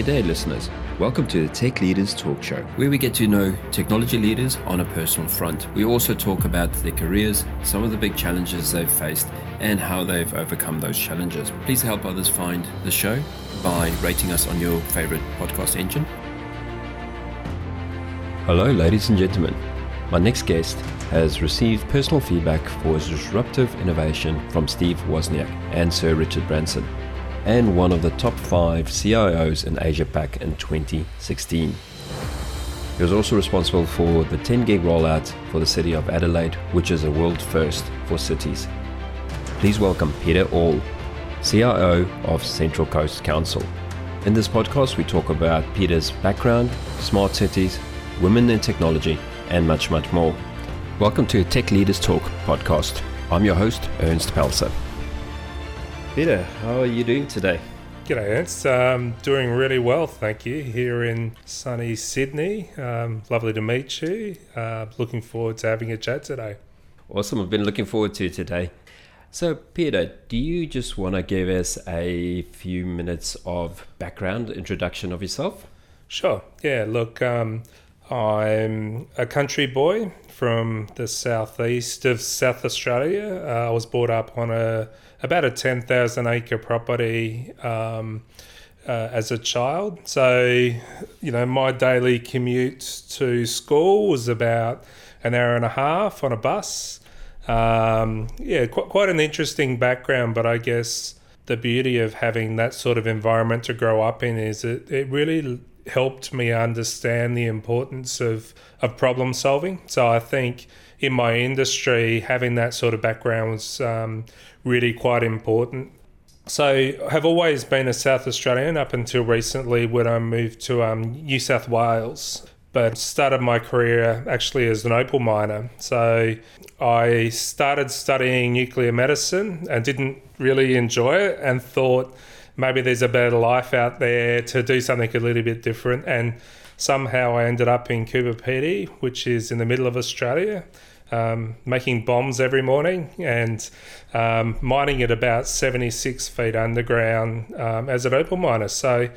G'day, listeners. Welcome to the Tech Leaders Talk Show, where we get to know technology leaders on a personal front. We also talk about their careers, some of the big challenges they've faced, and how they've overcome those challenges. Please help others find the show by rating us on your favorite podcast engine. Hello, ladies and gentlemen. My next guest has received personal feedback for his disruptive innovation from Steve Wozniak and Sir Richard Branson and one of the top five CIOs in Asia Pac in 2016. He was also responsible for the 10 gig rollout for the city of Adelaide, which is a world first for cities. Please welcome Peter Auhl, CIO of Central Coast Council. In this podcast, we talk about Peter's background, smart cities, women in technology, and much, much more. Welcome to Tech Leaders Talk podcast. I'm your host, Ernst Pelser. Peter, how are you doing today? G'day, Ernst. Um, doing really well, thank you. Here in sunny Sydney. Um, lovely to meet you. Uh, looking forward to having a chat today. Awesome. I've been looking forward to today. So, Peter, do you just want to give us a few minutes of background introduction of yourself? Sure. Yeah. Look, um, I'm a country boy from the southeast of South Australia. Uh, I was brought up on a about a 10,000 acre property um, uh, as a child. So, you know, my daily commute to school was about an hour and a half on a bus. Um, yeah, quite, quite an interesting background, but I guess the beauty of having that sort of environment to grow up in is it, it really helped me understand the importance of, of problem solving. So I think in my industry, having that sort of background was um, really quite important. So I have always been a South Australian up until recently when I moved to um, New South Wales. But started my career actually as an opal miner. So I started studying nuclear medicine and didn't really enjoy it and thought maybe there's a better life out there to do something a little bit different. And somehow I ended up in Coober Pedy, which is in the middle of Australia um, making bombs every morning and um, mining at about 76 feet underground um, as an opal miner. So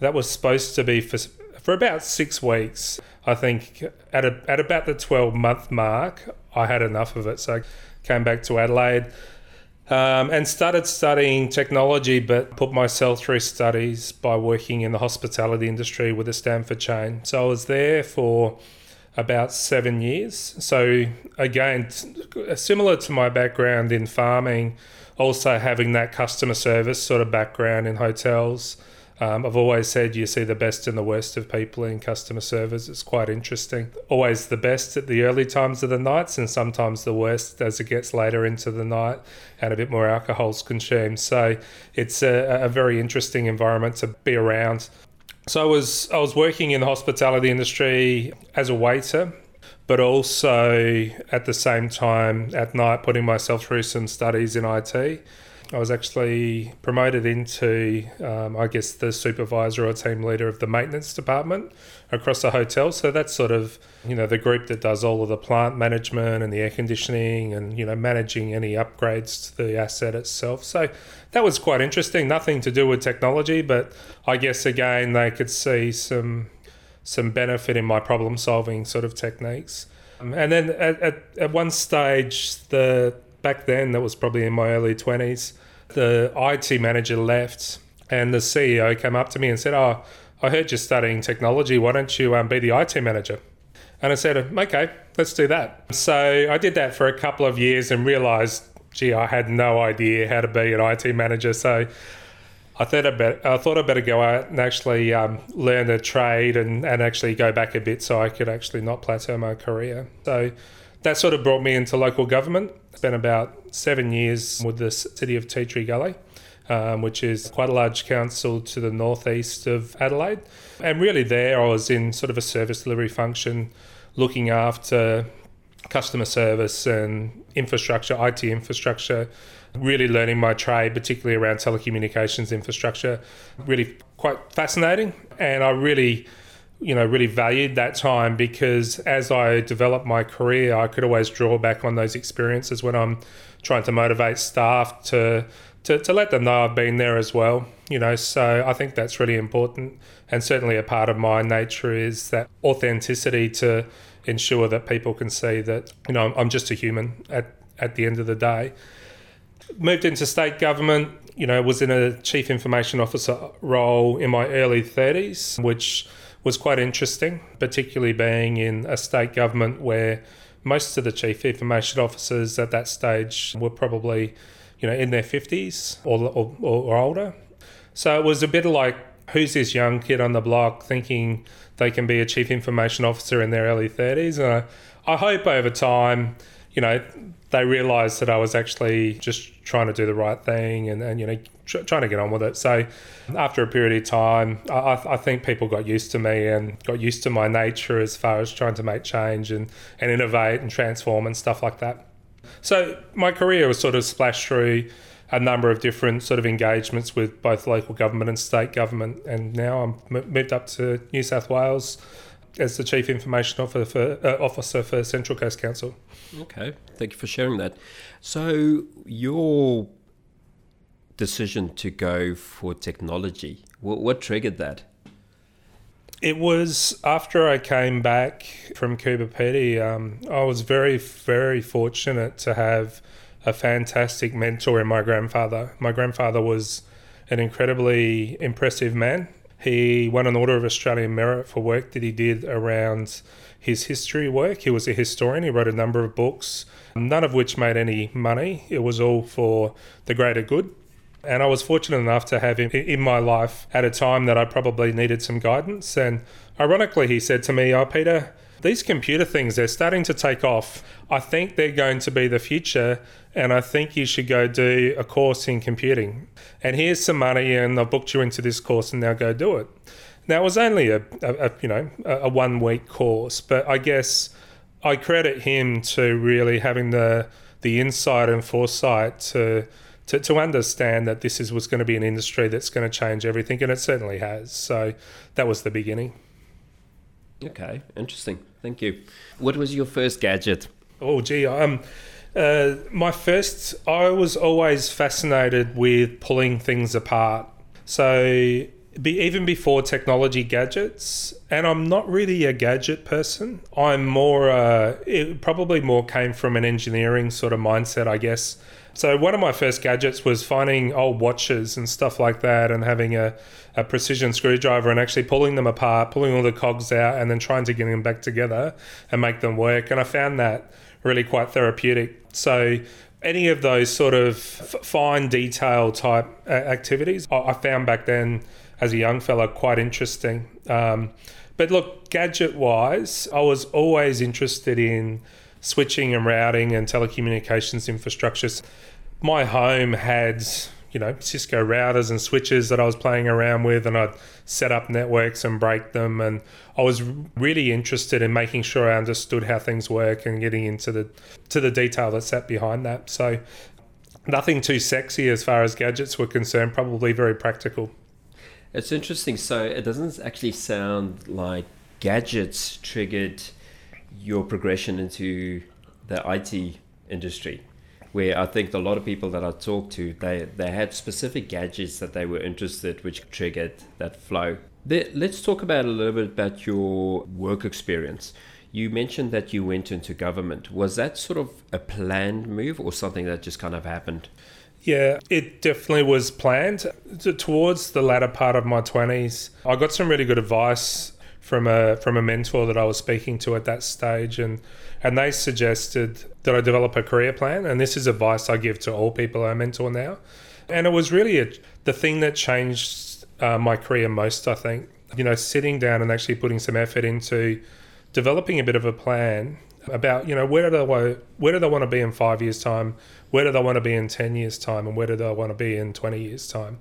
that was supposed to be for, for about six weeks. I think at, a, at about the 12 month mark, I had enough of it. So I came back to Adelaide. Um, and started studying technology, but put myself through studies by working in the hospitality industry with the Stamford chain. So I was there for about seven years. So, again, similar to my background in farming, also having that customer service sort of background in hotels. Um, I've always said you see the best and the worst of people in customer service. It's quite interesting. Always the best at the early times of the nights, and sometimes the worst as it gets later into the night and a bit more alcohol's consumed. So it's a, a very interesting environment to be around. So I was I was working in the hospitality industry as a waiter, but also at the same time at night putting myself through some studies in IT. I was actually promoted into, um, I guess, the supervisor or team leader of the maintenance department across the hotel. So that's sort of, you know, the group that does all of the plant management and the air conditioning and, you know, managing any upgrades to the asset itself. So that was quite interesting. Nothing to do with technology, but I guess again they could see some some benefit in my problem solving sort of techniques. Um, and then at, at, at one stage, the back then that was probably in my early twenties the IT manager left and the CEO came up to me and said, Oh, I heard you're studying technology. Why don't you um, be the IT manager? And I said, Okay, let's do that. So I did that for a couple of years and realized, gee, I had no idea how to be an IT manager. So I thought I'd better, I thought I'd better go out and actually um, learn a trade and, and actually go back a bit so I could actually not plateau my career. So that sort of brought me into local government. Spent about seven years with the city of Tea Tree Gully. Um, which is quite a large council to the northeast of Adelaide. And really, there I was in sort of a service delivery function, looking after customer service and infrastructure, IT infrastructure, really learning my trade, particularly around telecommunications infrastructure. Really quite fascinating. And I really you know, really valued that time because as I developed my career, I could always draw back on those experiences when I'm trying to motivate staff to to, to let them know I've been there as well. You know, so I think that's really important. And certainly a part of my nature is that authenticity to ensure that people can see that, you know, I'm just a human at, at the end of the day. Moved into state government, you know, was in a chief information officer role in my early 30s, which was quite interesting, particularly being in a state government where most of the chief information officers at that stage were probably, you know, in their 50s or, or, or older. So it was a bit like who's this young kid on the block thinking they can be a chief information officer in their early 30s? And I, I hope over time, you know, they realised that I was actually just trying to do the right thing and, and you know, tr- trying to get on with it. So after a period of time, I, I think people got used to me and got used to my nature as far as trying to make change and, and innovate and transform and stuff like that. So my career was sort of splashed through a number of different sort of engagements with both local government and state government. And now I'm moved up to New South Wales as the Chief Information Officer for, uh, Officer for Central Coast Council. Okay, thank you for sharing that. So, your decision to go for technology, what, what triggered that? It was after I came back from Coober Pedy. Um, I was very, very fortunate to have a fantastic mentor in my grandfather. My grandfather was an incredibly impressive man. He won an Order of Australian Merit for work that he did around his history work. He was a historian. He wrote a number of books, none of which made any money. It was all for the greater good. And I was fortunate enough to have him in my life at a time that I probably needed some guidance. And ironically, he said to me, Oh, Peter, these computer things, they're starting to take off. I think they're going to be the future and I think you should go do a course in computing. And here's some money, and I've booked you into this course, and now go do it. Now it was only a, a, a you know a one week course, but I guess I credit him to really having the the insight and foresight to to, to understand that this is was going to be an industry that's going to change everything, and it certainly has. So that was the beginning. Okay, interesting. Thank you. What was your first gadget? Oh, gee, um, uh, my first, I was always fascinated with pulling things apart. So, be, even before technology gadgets, and I'm not really a gadget person. I'm more, uh, it probably more came from an engineering sort of mindset, I guess. So, one of my first gadgets was finding old watches and stuff like that and having a, a precision screwdriver and actually pulling them apart, pulling all the cogs out, and then trying to get them back together and make them work. And I found that really quite therapeutic. So any of those sort of fine detail type activities, I found back then as a young fella quite interesting. Um, but look, gadget wise, I was always interested in switching and routing and telecommunications infrastructures. My home had you know Cisco routers and switches that I was playing around with, and I'd set up networks and break them. And I was really interested in making sure I understood how things work and getting into the to the detail that sat behind that. So nothing too sexy as far as gadgets were concerned. Probably very practical. It's interesting. So it doesn't actually sound like gadgets triggered your progression into the IT industry where I think a lot of people that I talked to, they, they had specific gadgets that they were interested, which triggered that flow. let's talk about a little bit about your work experience. You mentioned that you went into government. Was that sort of a planned move or something that just kind of happened? Yeah, it definitely was planned. Towards the latter part of my 20s, I got some really good advice from a from a mentor that I was speaking to at that stage and and they suggested that I develop a career plan. And this is advice I give to all people I mentor now. And it was really a, the thing that changed uh, my career most, I think. You know, sitting down and actually putting some effort into developing a bit of a plan about, you know, where do I, where do they want to be in five years' time? Where do they want to be in 10 years' time? And where do they want to be in 20 years' time?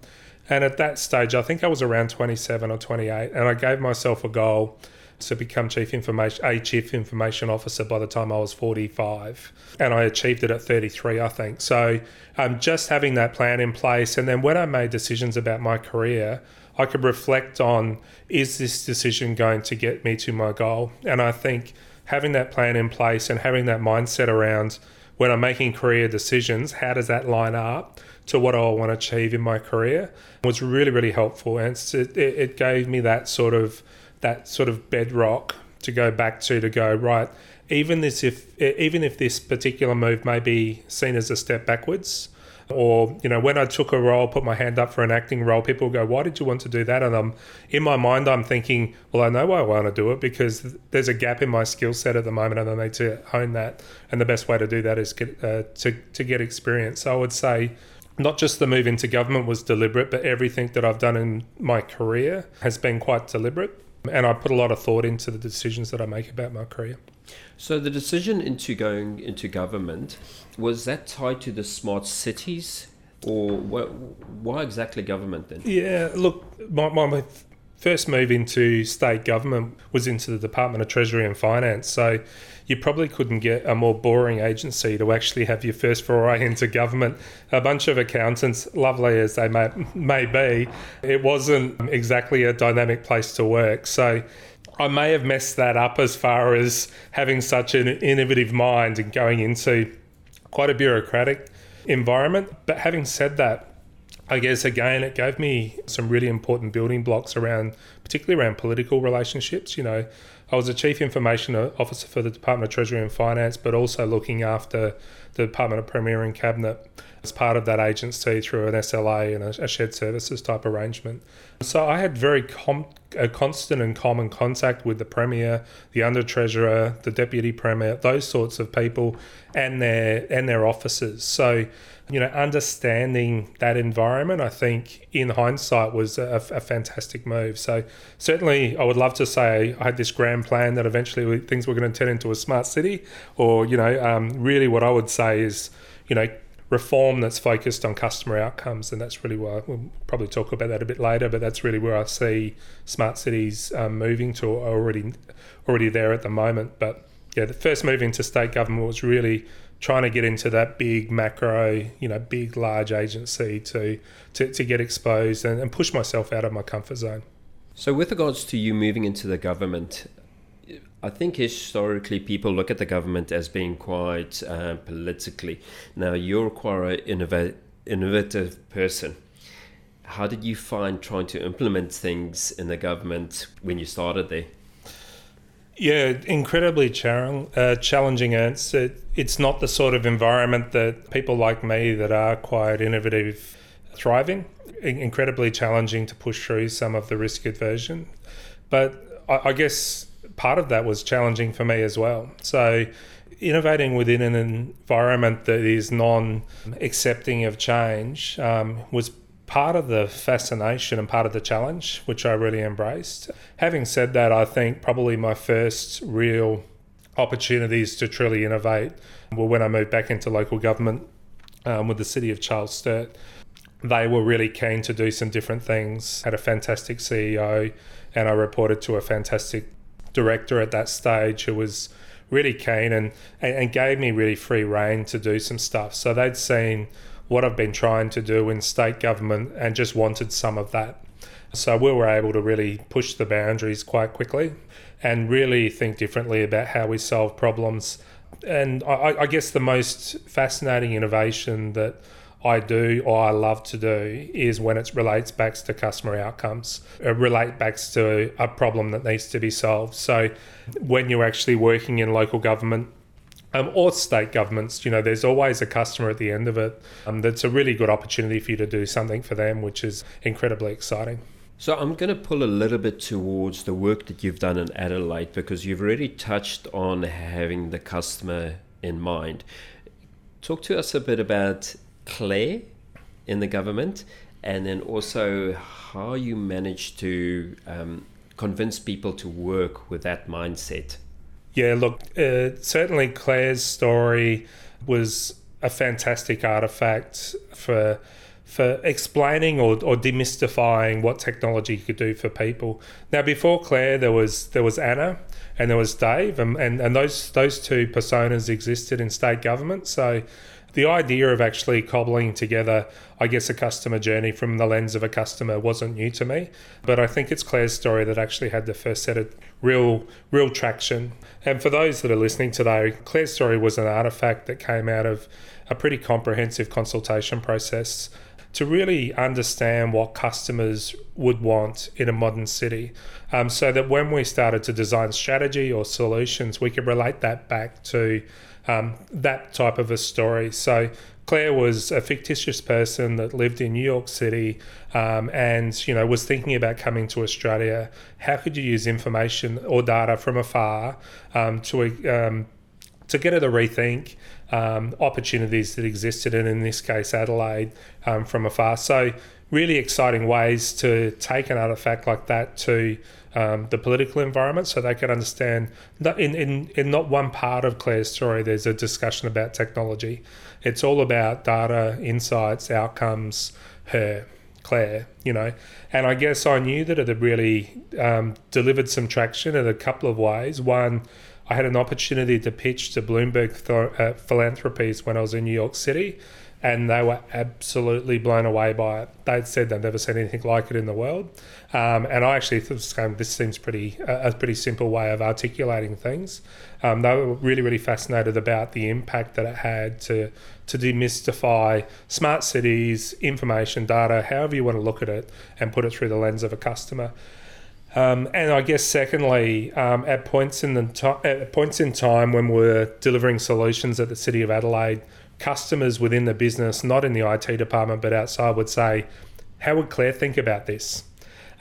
And at that stage, I think I was around 27 or 28, and I gave myself a goal to become chief information a chief information officer by the time I was 45 and I achieved it at 33 I think. So um, just having that plan in place and then when I made decisions about my career I could reflect on is this decision going to get me to my goal? And I think having that plan in place and having that mindset around when I'm making career decisions how does that line up to what I want to achieve in my career was really really helpful. And it, it gave me that sort of that sort of bedrock to go back to to go right even this if even if this particular move may be seen as a step backwards or you know when i took a role put my hand up for an acting role people go why did you want to do that and i'm in my mind i'm thinking well i know why i want to do it because there's a gap in my skill set at the moment and i need to hone that. And the best way to do that is get, uh, to, to get experience. So i would say not just the move into government was deliberate but everything that i've done in my career has been quite deliberate and I put a lot of thought into the decisions that I make about my career. So the decision into going into government was that tied to the smart cities, or why exactly government then? Yeah, look, my, my first move into state government was into the Department of Treasury and Finance. So you probably couldn't get a more boring agency to actually have your first foray into government. A bunch of accountants, lovely as they may, may be, it wasn't exactly a dynamic place to work. So I may have messed that up as far as having such an innovative mind and going into quite a bureaucratic environment. But having said that, I guess again, it gave me some really important building blocks around, particularly around political relationships. You know, I was a chief information officer for the Department of Treasury and Finance, but also looking after the Department of Premier and Cabinet as part of that agency through an SLA and a, shared services type arrangement. So I had very com- a constant and common contact with the Premier, the Under Treasurer, the Deputy Premier, those sorts of people, and their and their officers. So you know, understanding that environment, I think in hindsight was a, a, fantastic move. So certainly, I would love to say I had this grand plan that eventually things were going to turn into a smart city, or you know, um, really what I would say is, you know, reform that's focused on customer outcomes, and that's really where we'll probably talk about that a bit later. But that's really where I see smart cities um, moving to, already already there at the moment. But yeah, the first move into state government was really trying to get into that big macro, you know, big large agency to to, to get exposed and, and push myself out of my comfort zone. So, with regards to you moving into the government, I think historically people look at the government as being quite uh, politically. Now, you're quite an innov- innovative person. How did you find trying to implement things in the government when you started there? Yeah, incredibly uh, challenging. It's, it, it's not the sort of environment that people like me that are quite innovative thriving. in. Incredibly challenging to push through some of the risk aversion. But I, I guess part of that was challenging for me as well. So, innovating within an environment that is non accepting of change um, was part of the fascination and part of the challenge, which I really embraced. Having said that, I think probably my first real opportunities to truly innovate were when I moved back into local government um, with the city of Charles Sturt. They were really keen to do some different things, had a fantastic CEO, and I reported to a fantastic director at that stage who was really keen and, and gave me really free reign to do some stuff. So they'd seen what I've been trying to do in state government and just wanted some of that. So we were able to really push the boundaries quite quickly and really think differently about how we solve problems. And I, I guess the most fascinating innovation that I do or I love to do is when it relates back to customer outcomes, it relate back to a problem that needs to be solved. So when you're actually working in local government, um, or state governments, you know, there's always a customer at the end of it. Um, that's a really good opportunity for you to do something for them, which is incredibly exciting. So I'm going to pull a little bit towards the work that you've done in Adelaide because you've already touched on having the customer in mind. Talk to us a bit about Claire in the government and then also how you managed to um, convince people to work with that mindset. Yeah, look, uh, certainly Claire's story was a fantastic artifact for for explaining or, or demystifying what technology could do for people. Now, before Claire, there was there was Anna and there was Dave, and, and, and those those two personas existed in state government. So the idea of actually cobbling together, I guess, a customer journey from the lens of a customer wasn't new to me. But I think it's Claire's story that actually had the first set of real, real traction. And for those that are listening today, Claire's story was an artifact that came out of a pretty comprehensive consultation process to really understand what customers would want in a modern city. Um, so that when we started to design strategy or solutions, we could relate that back to um, that type of a story. So Claire was a fictitious person that lived in New York City um, and you know was thinking about coming to Australia. How could you use information or data from afar um, to um, to get her to rethink um, opportunities that existed, and in this case, Adelaide um, from afar. So really exciting ways to take an artifact like that to um, the political environment so they can understand that in, in, in not one part of Claire's story, there's a discussion about technology. It's all about data, insights, outcomes, her, Claire, you know. And I guess I knew that it had really um, delivered some traction in a couple of ways. One, I had an opportunity to pitch to Bloomberg uh, Philanthropies when I was in New York City and they were absolutely blown away by it. They'd said they'd never seen anything like it in the world, um, and I actually thought this seems pretty a pretty simple way of articulating things. Um, they were really really fascinated about the impact that it had to to demystify smart cities, information data, however you want to look at it, and put it through the lens of a customer. Um, and I guess secondly, um, at points in the to- at points in time when we're delivering solutions at the City of Adelaide customers within the business, not in the IT department, but outside, would say, How would Claire think about this?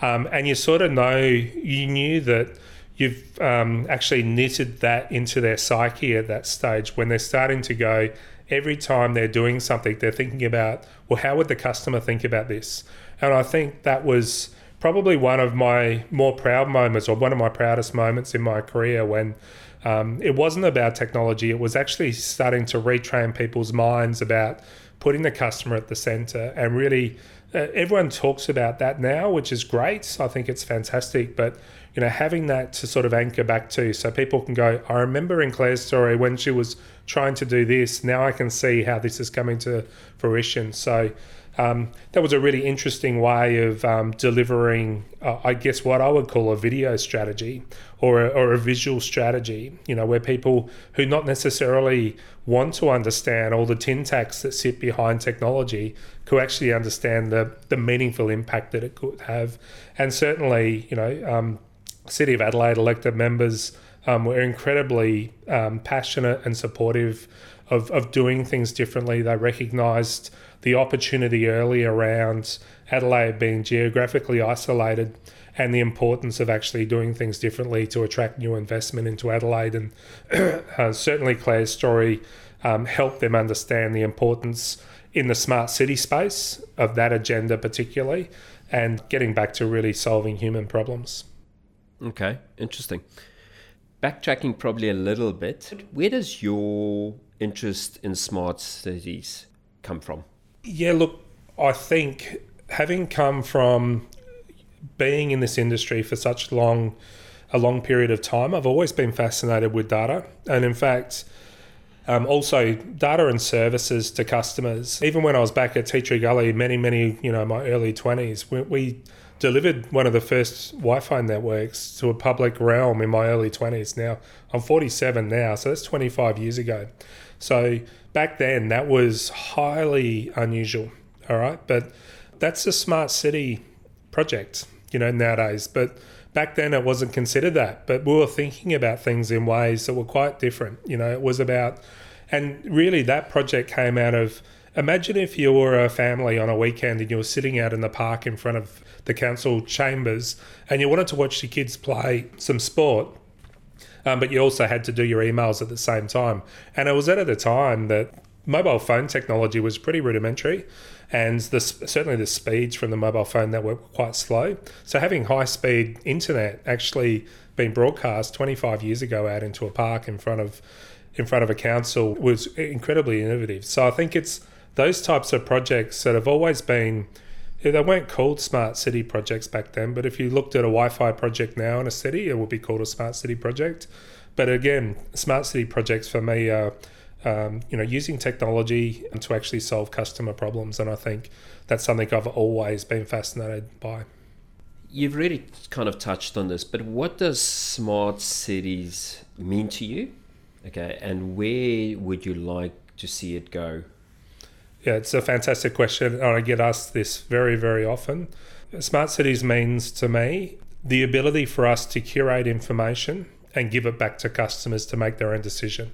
Um, and you sort of know, you knew that you've um, actually knitted that into their psyche at that stage when they're starting to go, every time they're doing something, they're thinking about, well, how would the customer think about this? And I think that was probably one of my more proud moments or one of my proudest moments in my career when um, it wasn't about technology, it was actually starting to retrain people's minds about putting the customer at the center and really. Uh, everyone talks about that now, which is great. I think it's fantastic, but you know, having that to sort of anchor back to, so people can go. I remember in Claire's story when she was trying to do this. Now I can see how this is coming to fruition. So um, that was a really interesting way of um, delivering, uh, I guess, what I would call a video strategy or a, or a visual strategy, you know, where people who not necessarily want to understand all the tin tacks that sit behind technology could actually understand the, the meaningful impact that it could have. And certainly, you know, um, City of Adelaide elected members um, were incredibly um, passionate and supportive of, of doing things differently. They recognised the opportunity early around Adelaide being geographically isolated and the importance of actually doing things differently to attract new investment into Adelaide. And uh, certainly Claire's story um, helped them understand the importance in the smart city space of that agenda, particularly, and getting back to really solving human problems. Okay, interesting. Backtracking probably a little bit, where does your interest in smart cities come from? Yeah, look, I think having come from being in this industry for such long a long period of time, I've always been fascinated with data, and in fact, um, also data and services to customers. Even when I was back at Tea Tree Gully, many, many, you know, my early twenties, we, we delivered one of the first Wi-Fi networks to a public realm in my early twenties. Now I'm 47 now, so that's 25 years ago. So back then, that was highly unusual. All right, but that's a smart city project, you know, nowadays. But back then, it wasn't considered that. But we were thinking about things in ways that were quite different. You know, it was about, and really, that project came out of. Imagine if you were a family on a weekend and you were sitting out in the park in front of the council chambers and you wanted to watch your kids play some sport um, but you also had to do your emails at the same time. And it was at a time that mobile phone technology was pretty rudimentary, and the, certainly the speeds from the mobile phone network were quite slow. So having high speed internet actually being broadcast 25 years ago out into a park in front of in front of a council was incredibly innovative. So I think it's those types of projects that have always been they weren't called smart city projects back then, but if you looked at a Wi-Fi project now in a city, it would be called a smart city project. But again, smart city projects for me are, um, you know, using technology to actually solve customer problems, and I think that's something I've always been fascinated by. You've really kind of touched on this, but what does smart cities mean to you? Okay, and where would you like to see it go? Yeah, it's a fantastic question. And I get asked this very, very often. Smart cities means to me the ability for us to curate information and give it back to customers to make their own decision.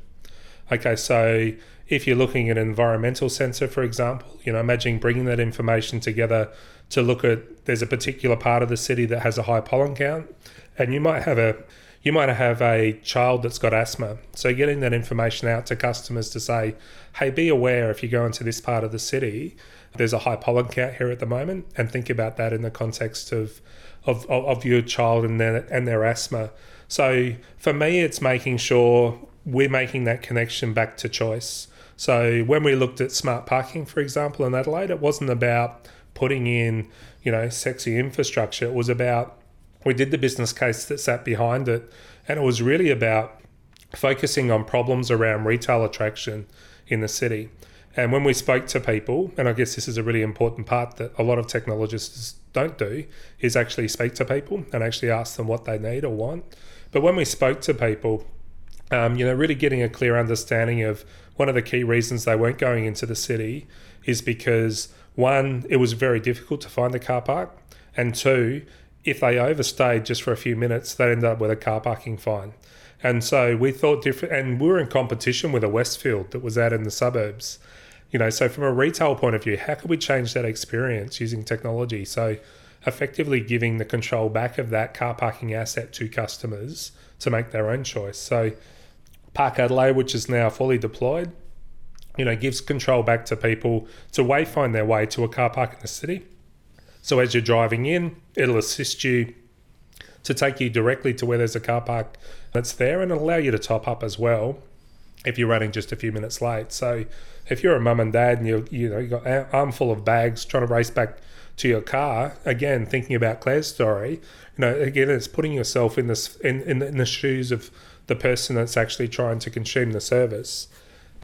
Okay, so if you're looking at an environmental sensor, for example, you know, imagine bringing that information together to look at there's a particular part of the city that has a high pollen count, and you might have a you might have a child that's got asthma. So getting that information out to customers to say, hey, be aware if you go into this part of the city, there's a high pollen count here at the moment, and think about that in the context of of, of, your child and their and their asthma. So for me, it's making sure we're making that connection back to choice. So when we looked at smart parking, for example, in Adelaide, it wasn't about putting in, you know, sexy infrastructure. It was about we did the business case that sat behind it, and it was really about focusing on problems around retail attraction in the city. And when we spoke to people, and I guess this is a really important part that a lot of technologists don't do, is actually speak to people and actually ask them what they need or want. But when we spoke to people, um, you know, really getting a clear understanding of one of the key reasons they weren't going into the city is because one, it was very difficult to find a car park, and two, if they overstayed just for a few minutes, they ended up with a car parking fine. And so we thought different, and we were in competition with a Westfield that was out in the suburbs. You know, so from a retail point of view, how could we change that experience using technology? So effectively giving the control back of that car parking asset to customers to make their own choice. So Park Adelaide, which is now fully deployed, you know, gives control back to people to wayfind their way to a car park in the city so as you're driving in, it'll assist you to take you directly to where there's a car park that's there and it'll allow you to top up as well if you're running just a few minutes late. So if you're a mum and dad and you you know you got armful of bags trying to race back to your car, again thinking about Claire's story, you know again it's putting yourself in this in, in, in the shoes of the person that's actually trying to consume the service.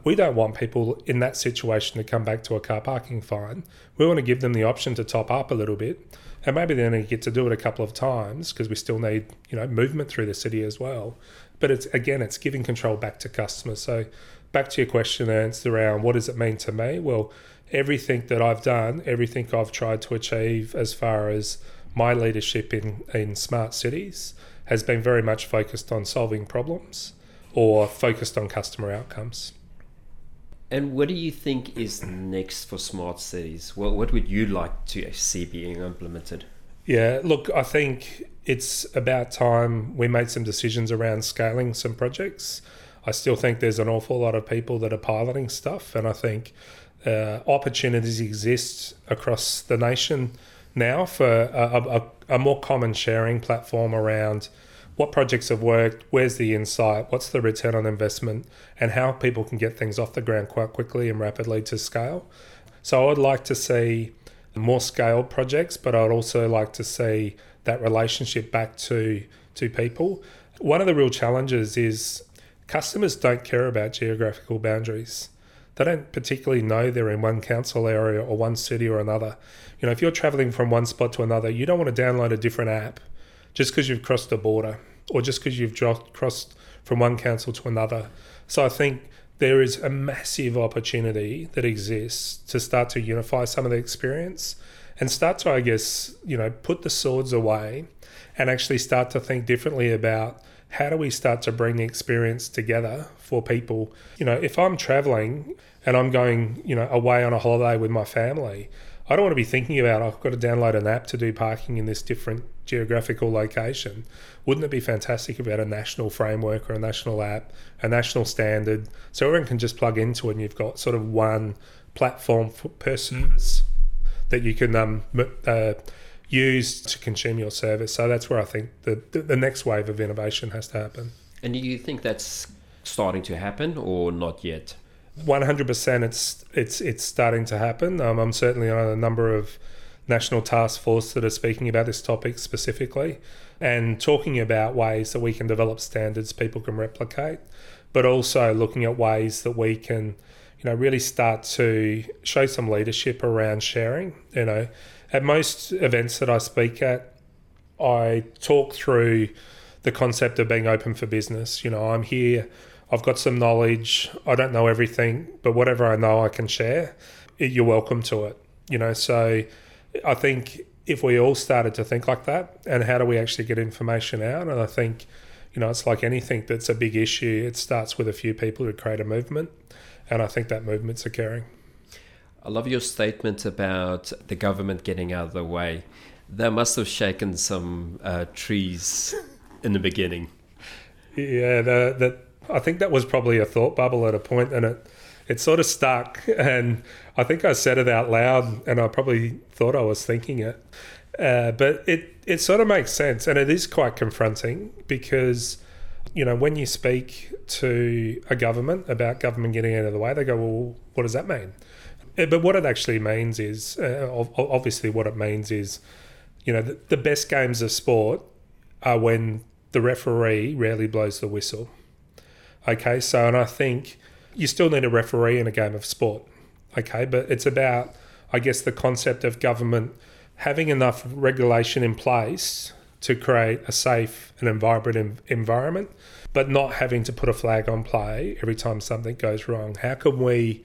We don't want people in that situation to come back to a car parking fine. We want to give them the option to top up a little bit, and maybe they only get to do it a couple of times because we still need you know movement through the city as well. But it's again, it's giving control back to customers. So back to your question answer around what does it mean to me? Well, everything that I've done, everything I've tried to achieve as far as my leadership in, in smart cities has been very much focused on solving problems or focused on customer outcomes. And what do you think is next for smart cities? What what would you like to see being implemented? Yeah, look, I think it's about time we made some decisions around scaling some projects. I still think there's an awful lot of people that are piloting stuff, and I think uh, opportunities exist across the nation now for a, a, a more common sharing platform around what projects have worked, where's the insight, what's the return on investment, and how people can get things off the ground quite quickly and rapidly to scale. So I would like to see more scaled projects, but I'd also like to see that relationship back to to people. One of the real challenges is customers don't care about geographical boundaries. They don't particularly know they're in one council area or one city or another. You know, if you're traveling from one spot to another, you don't want to download a different app just because you've crossed the border or just because you've crossed from one council to another. So I think there is a massive opportunity that exists to start to unify some of the experience and start to, I guess, you know, put the swords away and actually start to think differently about how do we start to bring the experience together for people. You know, if I'm traveling and I'm going, you know, away on a holiday with my family, I don't want to be thinking about I've got to download an app to do parking in this different geographical location. Wouldn't it be fantastic if we had a national framework or a national app, a national standard, so everyone can just plug into it and you've got sort of one platform for, per service that you can um, uh, use to consume your service. So that's where I think the, the, the next wave of innovation has to happen. And do you think that's starting to happen or not yet? 100% it's it's it's starting to happen. Um, I'm certainly on a number of national task force that are speaking about this topic specifically and talking about ways that we can develop standards people can replicate, but also looking at ways that we can, you know, really start to show some leadership around sharing. You know, at most events that I speak at, I talk through the concept of being open for business. You know, I'm here, I've got some knowledge, I don't know everything, but whatever I know, I can share. You're welcome to it. You know, so I think if we all started to think like that, and how do we actually get information out? And I think, you know, it's like anything that's a big issue. It starts with a few people who create a movement, and I think that movement's occurring. I love your statement about the government getting out of the way. That must have shaken some uh, trees in the beginning. Yeah, that I think that was probably a thought bubble at a point, and it it sort of stuck. And I think I said it out loud, and I probably thought I was thinking it. Uh, but it it sort of makes sense, and it is quite confronting because you know when you speak to a government about government getting out of the way, they go, "Well, what does that mean?" Uh, but what it actually means is, uh, obviously, what it means is, you know, the, the best games of sport are when the referee rarely blows the whistle. Okay, so and I think you still need a referee in a game of sport. Okay, but it's about, I guess, the concept of government having enough regulation in place to create a safe and vibrant environment, but not having to put a flag on play every time something goes wrong. How can we,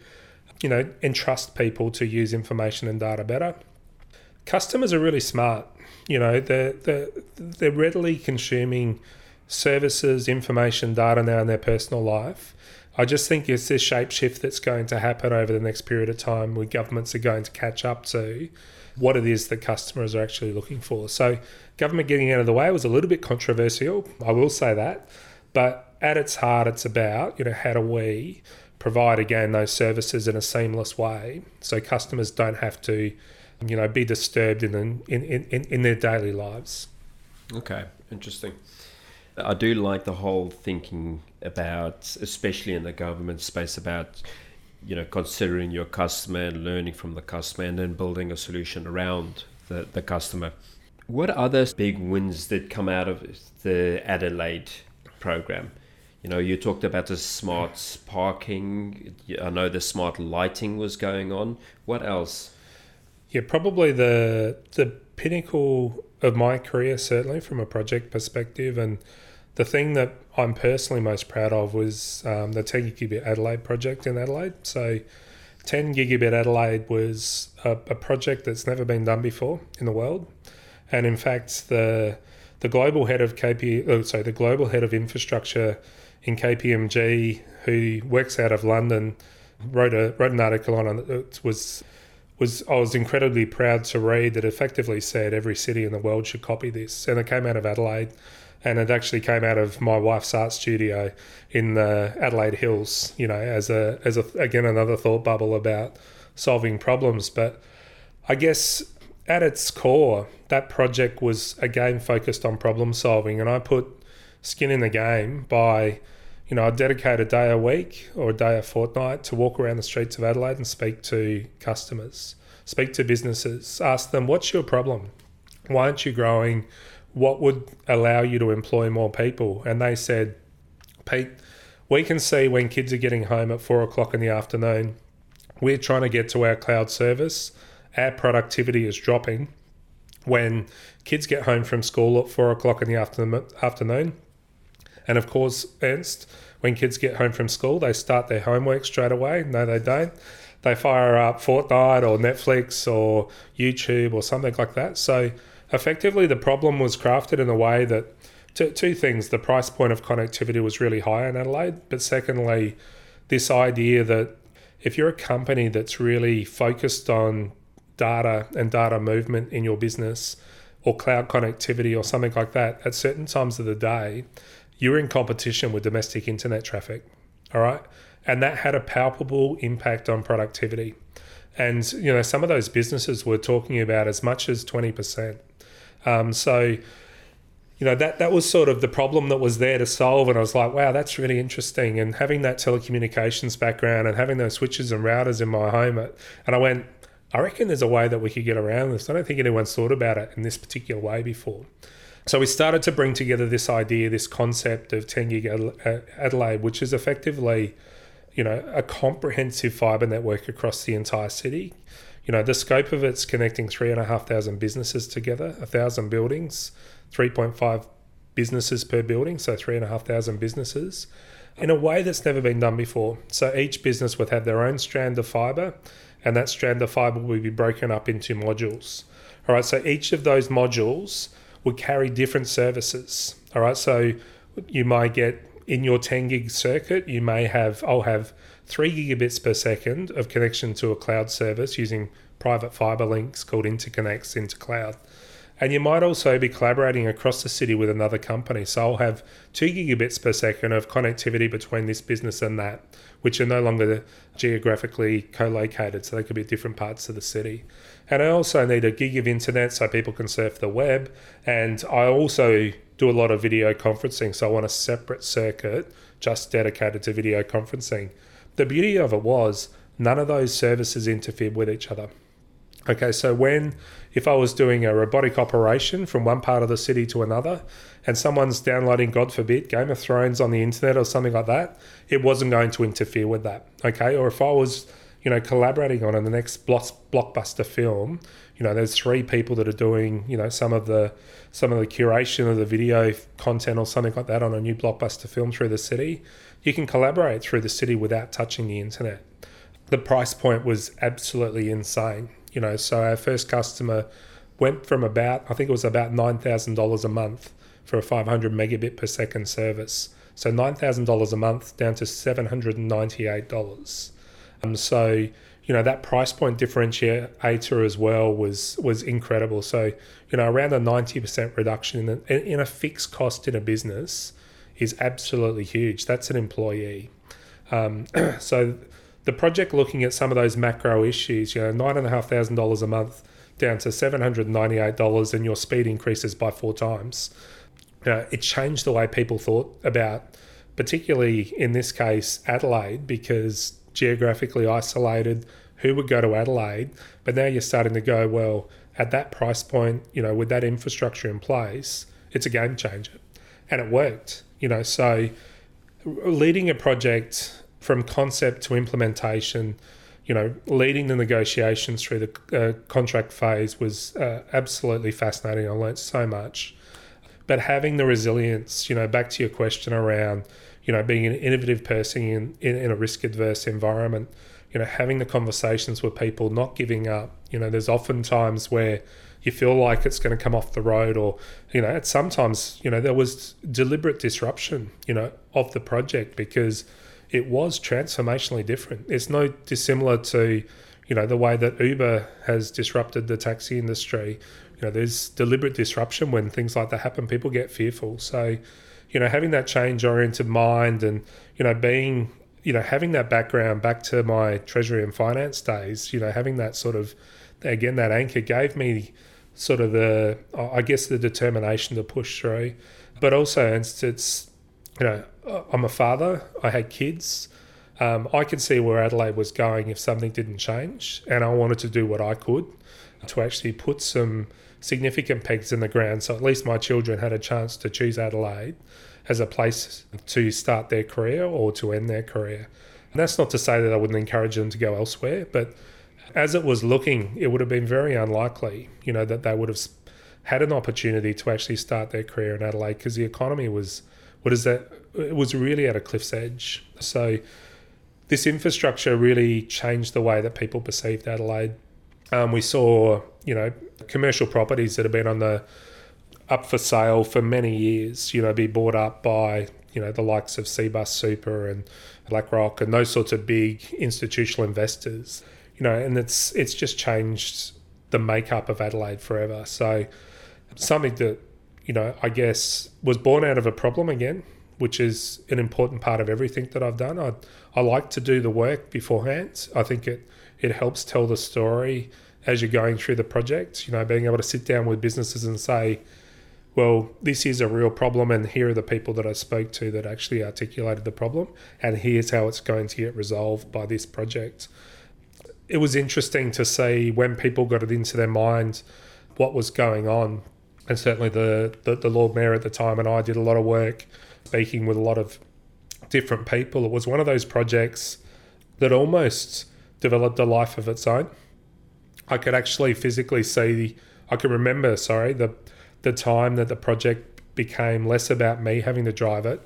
you know, entrust people to use information and data better? Customers are really smart. You know, they're, they're, they're readily consuming services, information, data now in their personal life I just think it's this shape shift that's going to happen over the next period of time where governments are going to catch up to what it is that customers are actually looking for. So, government getting out of the way was a little bit controversial, I will say that. But at its heart, it's about, you know, how do we provide again those services in a seamless way so customers don't have to, you know, be disturbed in, in, in, in their daily lives. Okay, interesting. I do like the whole thinking about, especially in the government space, about you know considering your customer and learning from the customer, and then building a solution around the, the customer. What other big wins did come out of the Adelaide program? You know, you talked about the smart parking. I know the smart lighting was going on. What else? Yeah, probably the the pinnacle of my career, certainly from a project perspective, and the thing that I'm personally most proud of was um, the 10 gigabit Adelaide project in Adelaide. So, 10 gigabit Adelaide was a, a, project that's never been done before in the world, and in fact, the the global head of KP, oh, sorry, the global head of infrastructure in KPMG, who works out of London, wrote a wrote an article on it. It was was I was incredibly proud to read that effectively said every city in the world should copy this, and it came out of Adelaide and it actually came out of my wife's art studio in the Adelaide Hills. You know, as a as a again another thought bubble about solving problems. But I guess at its core, that project was a game focused on problem solving, and I put skin in the game by you know, I dedicate a day a week or a day a fortnight to walk around the streets of Adelaide and speak to customers, speak to businesses, ask them, what's your problem? Why aren't you growing? what would allow you to employ more people? And they said, Pete, we can see when kids are getting home at four o'clock in the afternoon, we're trying to get to our cloud service. Our productivity is dropping when kids get home from school at four o'clock in the afternoon. And of course, Ernst, when kids get home from school, they start their homework straight away. No, they don't. They fire up Fortnite or Netflix or YouTube or something like that. So effectively the problem was crafted in a way that two things the price point of connectivity was really high in Adelaide, but secondly, this idea that if you're a company that's really focused on data and data movement in your business or cloud connectivity or something like that at certain times of the day, you're in competition with domestic internet traffic. All right. And that had a palpable impact on productivity. And, you know, some of those businesses were talking about as much as 20%. Um, so, you know that that was sort of the problem that was there to solve and i was like wow that's really interesting and having that telecommunications background and having those switches and routers in my home and i went i reckon there's a way that we could get around this. I don't think anyone's thought about it in this particular way before. So we started to bring together this idea this concept of 10 gig uh, adelaide which is effectively you know a comprehensive fiber network across the entire city. You know the scope of it's connecting three and a half thousand businesses together a thousand buildings 3.5 businesses per building, so 3,500 businesses, in a way that's never been done before. So each business would have their own strand of fibre, and that strand of fibre will be broken up into modules. All right, so each of those modules would carry different services. All right, so you might get in your 10 gig circuit, you may have, I'll have three gigabits per second of connection to a cloud service using private fiber links called interconnects into cloud. And you might also be collaborating across the city with another company. So I'll have two gigabits per second of connectivity between this business and that, which are no longer geographically co located. So they could be different parts of the city. And I also need a gig of internet so people can surf the web. And I also do a lot of video conferencing. So I want a separate circuit just dedicated to video conferencing. The beauty of it was none of those services interfered with each other. Okay, so when if I was doing a robotic operation from one part of the city to another, and someone's downloading, God forbid, Game of Thrones on the internet or something like that, it wasn't going to interfere with that. Okay, or if I was, you know, collaborating on the next blockbuster film, you know, there's three people that are doing, you know, some of the some of the curation of the video content or something like that on a new blockbuster film through the city. You can collaborate through the city without touching the internet. The price point was absolutely insane you know, so our first customer went from about, I think it was about $9,000 a month for a 500 megabit per second service. So $9,000 a month down to $798. Um, so, you know, that price point differentiator as well was was incredible. So, you know, around a 90% reduction in a, in a fixed cost in a business is absolutely huge. That's an employee. Um, so the project looking at some of those macro issues, you know, nine and a half thousand dollars a month down to seven hundred and ninety-eight dollars, and your speed increases by four times. Uh, it changed the way people thought about, particularly in this case, Adelaide, because geographically isolated, who would go to Adelaide? But now you're starting to go, well, at that price point, you know, with that infrastructure in place, it's a game changer. And it worked, you know, so leading a project from concept to implementation, you know, leading the negotiations through the uh, contract phase was uh, absolutely fascinating. I learned so much. But having the resilience, you know, back to your question around, you know, being an innovative person in, in, in a risk adverse environment, you know, having the conversations with people, not giving up. You know, there's often times where you feel like it's going to come off the road, or, you know, at sometimes, you know, there was deliberate disruption, you know, of the project because it was transformationally different. It's no dissimilar to, you know, the way that Uber has disrupted the taxi industry. You know, there's deliberate disruption when things like that happen. People get fearful. So, you know, having that change oriented mind and, you know, being, you know, having that background back to my treasury and finance days, you know, having that sort of, again, that anchor gave me sort of the, I guess, the determination to push through. But also, it's, it's you know, I'm a father. I had kids. Um, I could see where Adelaide was going if something didn't change, and I wanted to do what I could to actually put some significant pegs in the ground, so at least my children had a chance to choose Adelaide as a place to start their career or to end their career. And that's not to say that I wouldn't encourage them to go elsewhere, but as it was looking, it would have been very unlikely, you know, that they would have had an opportunity to actually start their career in Adelaide because the economy was what is that? It was really at a cliff's edge. So this infrastructure really changed the way that people perceived Adelaide. Um, we saw, you know, commercial properties that have been on the up for sale for many years, you know, be bought up by, you know, the likes of Cbus Super and BlackRock and those sorts of big institutional investors, you know, and it's it's just changed the makeup of Adelaide forever. So something that you know, I guess was born out of a problem again, which is an important part of everything that I've done. I I like to do the work beforehand. I think it it helps tell the story as you're going through the project. You know, being able to sit down with businesses and say, well, this is a real problem, and here are the people that I spoke to that actually articulated the problem, and here's how it's going to get resolved by this project. It was interesting to see when people got it into their minds what was going on, and certainly the, the, the Lord Mayor at the time and I did a lot of work speaking with a lot of different people. It was one of those projects that almost developed a life of its own. I could actually physically see, I could remember, sorry, the the time that the project became less about me having to drive it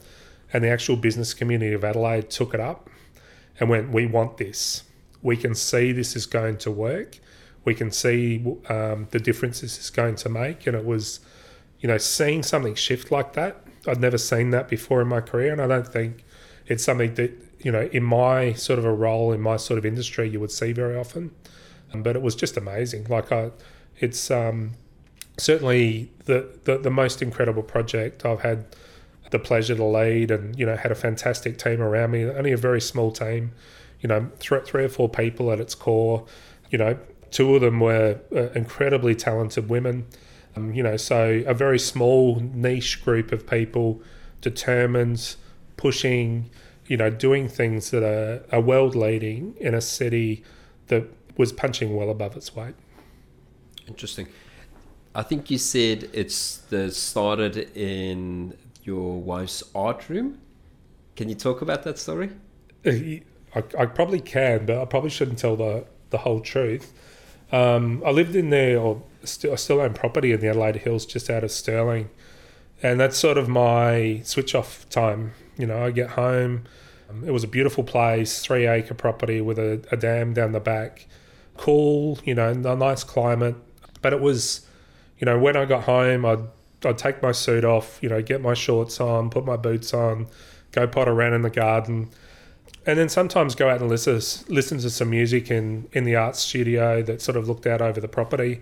and the actual business community of Adelaide took it up and went, We want this. We can see this is going to work. We can see um, the difference this is going to make. And it was, you know, seeing something shift like that. I'd never seen that before in my career. And I don't think it's something that, you know, in my sort of a role in my sort of industry, you would see very often. Um, but it was just amazing. Like, I, it's, um, certainly the, the, the most incredible project I've had the pleasure to lead, and you know had a fantastic team around me. Only a very small team, you know, three, three or four people at its core. You know, two of them were uh, incredibly talented women. Um, you know, so a very small niche group of people, determined, pushing, you know, doing things that are, are world leading in a city that was punching well above its weight. Interesting. I think you said it's the started in your wife's art room. Can you talk about that story? I, I probably can, but I probably shouldn't tell the, the whole truth. Um, I lived in there, or still, I still own property in the Adelaide Hills, just out of Stirling, and that's sort of my switch off time. You know, I get home. Um, it was a beautiful place, three acre property with a, a dam down the back, cool. You know, a nice climate, but it was you know, when I got home, I'd I'd take my suit off, you know, get my shorts on, put my boots on, go pot around in the garden, and then sometimes go out and listen listen to some music in in the art studio that sort of looked out over the property.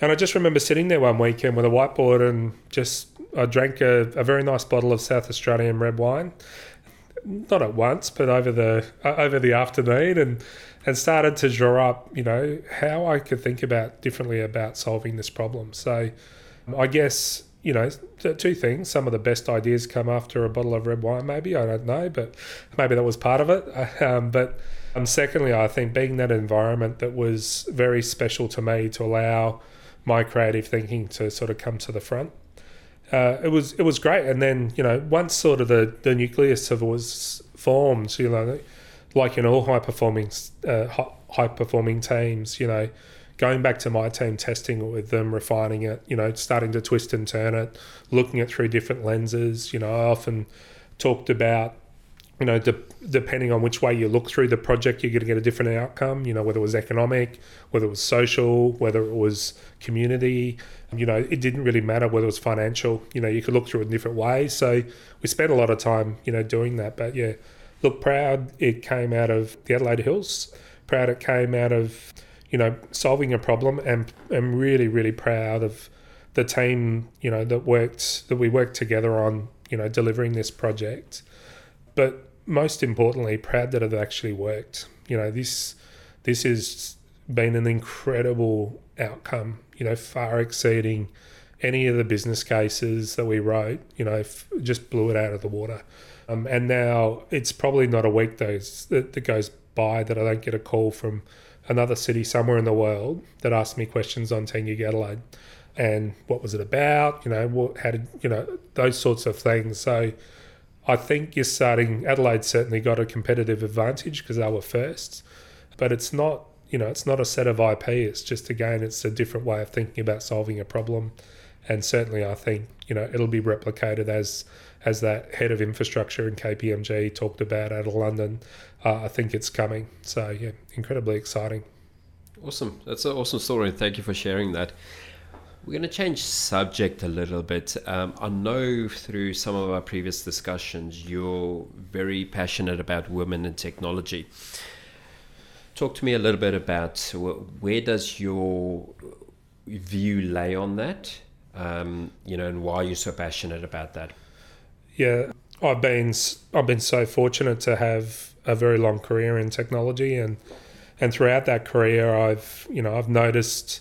And I just remember sitting there one weekend with a whiteboard and just I drank a, a very nice bottle of South Australian red wine, not at once, but over the uh, over the afternoon, and and started to draw up, you know, how I could think about differently about solving this problem. So, I guess you know, two things. Some of the best ideas come after a bottle of red wine, maybe. I don't know, but maybe that was part of it. Um, but um, secondly, I think being that environment that was very special to me to allow my creative thinking to sort of come to the front. Uh, it was it was great, and then you know once sort of the, the nucleus of was formed, you know, like in all high performing uh, high performing teams, you know, going back to my team, testing it with them, refining it, you know, starting to twist and turn it, looking at through different lenses. You know, I often talked about, you know, de- depending on which way you look through the project, you're going to get a different outcome. You know, whether it was economic, whether it was social, whether it was community. You know, it didn't really matter whether it was financial. You know, you could look through it in different ways. So we spent a lot of time, you know, doing that. But yeah, look, proud it came out of the Adelaide Hills. Proud it came out of, you know, solving a problem, and I'm really, really proud of the team, you know, that worked that we worked together on, you know, delivering this project. But most importantly, proud that it actually worked. You know, this this has been an incredible outcome. You know, far exceeding any of the business cases that we wrote. You know, just blew it out of the water. Um, and now it's probably not a week that, that goes by that I don't get a call from another city somewhere in the world that asked me questions on Team Adelaide and what was it about, you know, what, how did, you know, those sorts of things. So I think you're starting, Adelaide certainly got a competitive advantage because they were first, but it's not, you know, it's not a set of IP. It's just, again, it's a different way of thinking about solving a problem. And certainly I think, you know, it'll be replicated as as that head of infrastructure in KPMG talked about out of London. Uh, I think it's coming. So, yeah, incredibly exciting. Awesome. That's an awesome story. Thank you for sharing that. We're going to change subject a little bit. Um, I know through some of our previous discussions, you're very passionate about women and technology. Talk to me a little bit about where does your view lay on that, um, you know, and why you're so passionate about that yeah, I've been I've been so fortunate to have a very long career in technology, and and throughout that career, I've you know I've noticed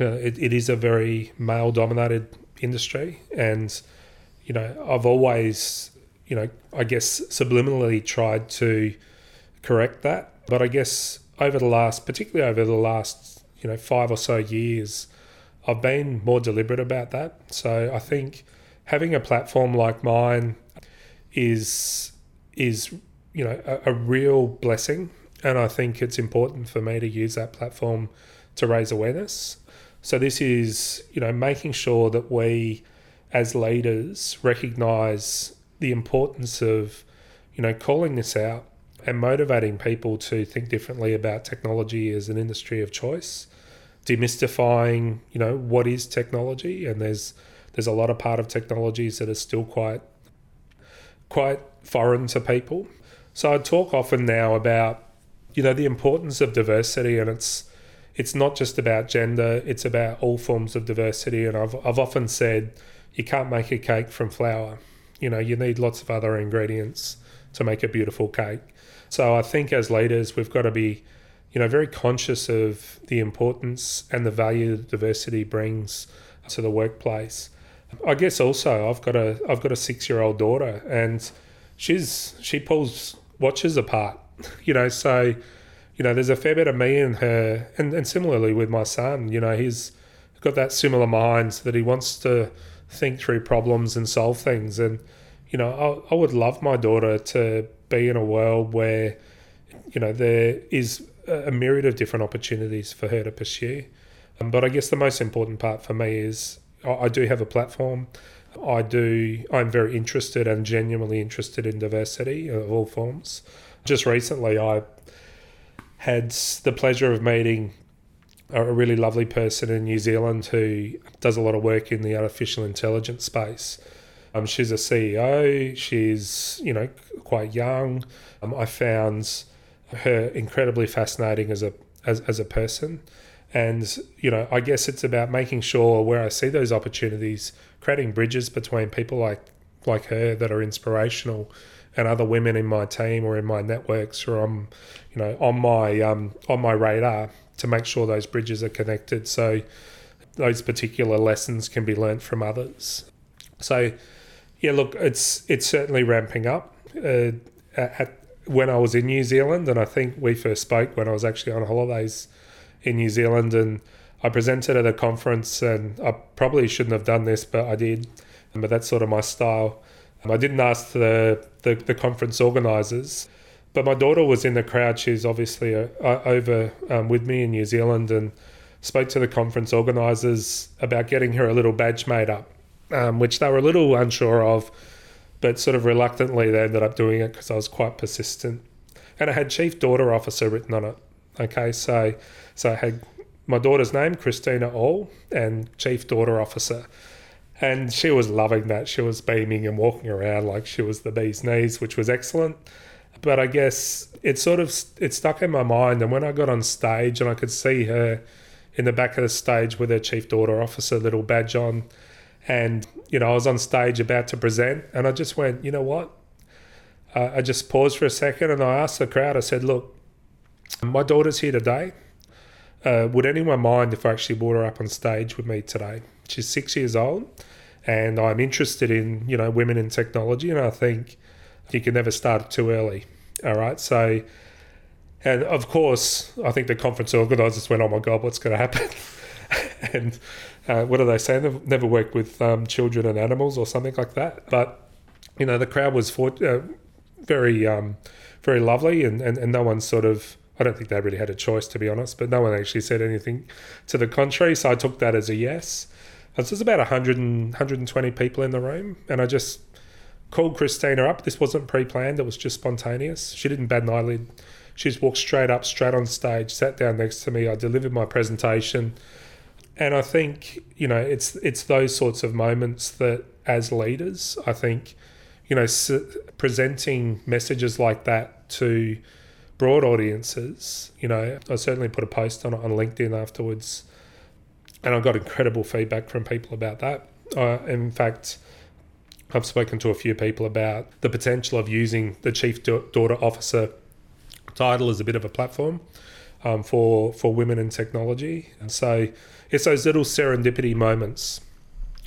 uh, it, it is a very male dominated industry. And, you know, I've always, you know, I guess subliminally tried to correct that. But I guess over the last, particularly over the last, you know, five or so years, I've been more deliberate about that. So I think having a platform like mine is is you know a, a real blessing, and I think it's important for me to use that platform to raise awareness. So this is you know making sure that we as leaders recognize the importance of you know calling this out and motivating people to think differently about technology as an industry of choice demystifying you know what is technology and there's there's a lot of part of technologies that are still quite quite foreign to people. So i talk often now about you know the importance of diversity and it's it's not just about gender it's about all forms of diversity. And i've, I've often said you can't make a cake from flour. You know you need lots of other ingredients to make a beautiful cake. So I think as leaders, we've got to be, you know, very conscious of the importance and the value that diversity brings to the workplace. I guess also I've got a I've got a six year old daughter and she's she pulls watches apart, you know, so you know, there's a fair bit of me in her and, and similarly with my son, you know, he's got that similar mind that he wants to think through problems and solve things and you know, I, I would love my daughter to be in a world where, you know, there is a myriad of different opportunities for her to pursue. Um, but I guess the most important part for me is I, do have a platform. I do. I'm very interested and genuinely interested in diversity of all forms. Just recently, I had the pleasure of meeting a really lovely person in New Zealand who does a lot of work in the artificial intelligence space. Um, she's a CEO. She's you know quite young. Um, I found her incredibly fascinating as a as, as a person, and you know I guess it's about making sure where I see those opportunities, creating bridges between people like like her that are inspirational, and other women in my team or in my networks or on you know on my um, on my radar to make sure those bridges are connected. So those particular lessons can be learnt from others. So yeah, look, it's it's certainly ramping up. Uh, at, when I was in New Zealand, and I think we first spoke when I was actually on holidays in New Zealand, and I presented at a conference, and I probably shouldn't have done this, but I did. But that's sort of my style. I didn't ask the, the, the conference organisers, but my daughter was in the crowd. She's obviously uh, over um, with me in New Zealand, and spoke to the conference organisers about getting her a little badge made up um, which they were a little unsure of, but sort of reluctantly they ended up doing it because I was quite persistent. And I had Chief Daughter Officer written on it. Okay, so so I had my daughter's name, Christina Auhl, and Chief Daughter Officer. And she was loving that. She was beaming and walking around like she was the bee's knees, which was excellent. But I guess it sort of it stuck in my mind. And when I got on stage and I could see her in the back of the stage with her Chief Daughter Officer little badge on, and, you know, I was on stage about to present and I just went, you know what? Uh, I just paused for a second and I asked the crowd, I said, look, my daughter's here today. Uh, would anyone mind if I actually brought her up on stage with me today? She's six years old and I'm interested in, you know, women in technology and I think you can never start too early. All right. So, and of course, I think the conference organisers went, oh my God, what's going to happen? and uh, what do they say? Never, never worked with um, children and animals or something like that. But you know, the crowd was for, uh, very, um, very lovely, and, and, and no one sort of. I don't think they really had a choice, to be honest, but no one actually said anything to the contrary. So I took that as a yes. So there's about 100 and, 120 people in the room, and I just called Christina up. This wasn't pre planned, it was just spontaneous. She didn't bat an eyelid. She just walked straight up, straight on stage, sat down next to me. I delivered my presentation and I think you know it's it's those sorts of moments that as leaders, I think you know presenting messages like that to broad audiences. You know, I certainly put a post on it on LinkedIn afterwards, and I got incredible feedback from people about that. Uh, in fact. I've spoken to a few people about the potential of using the chief daughter officer title as a bit of a platform um, for for women in technology, and so it's those little serendipity moments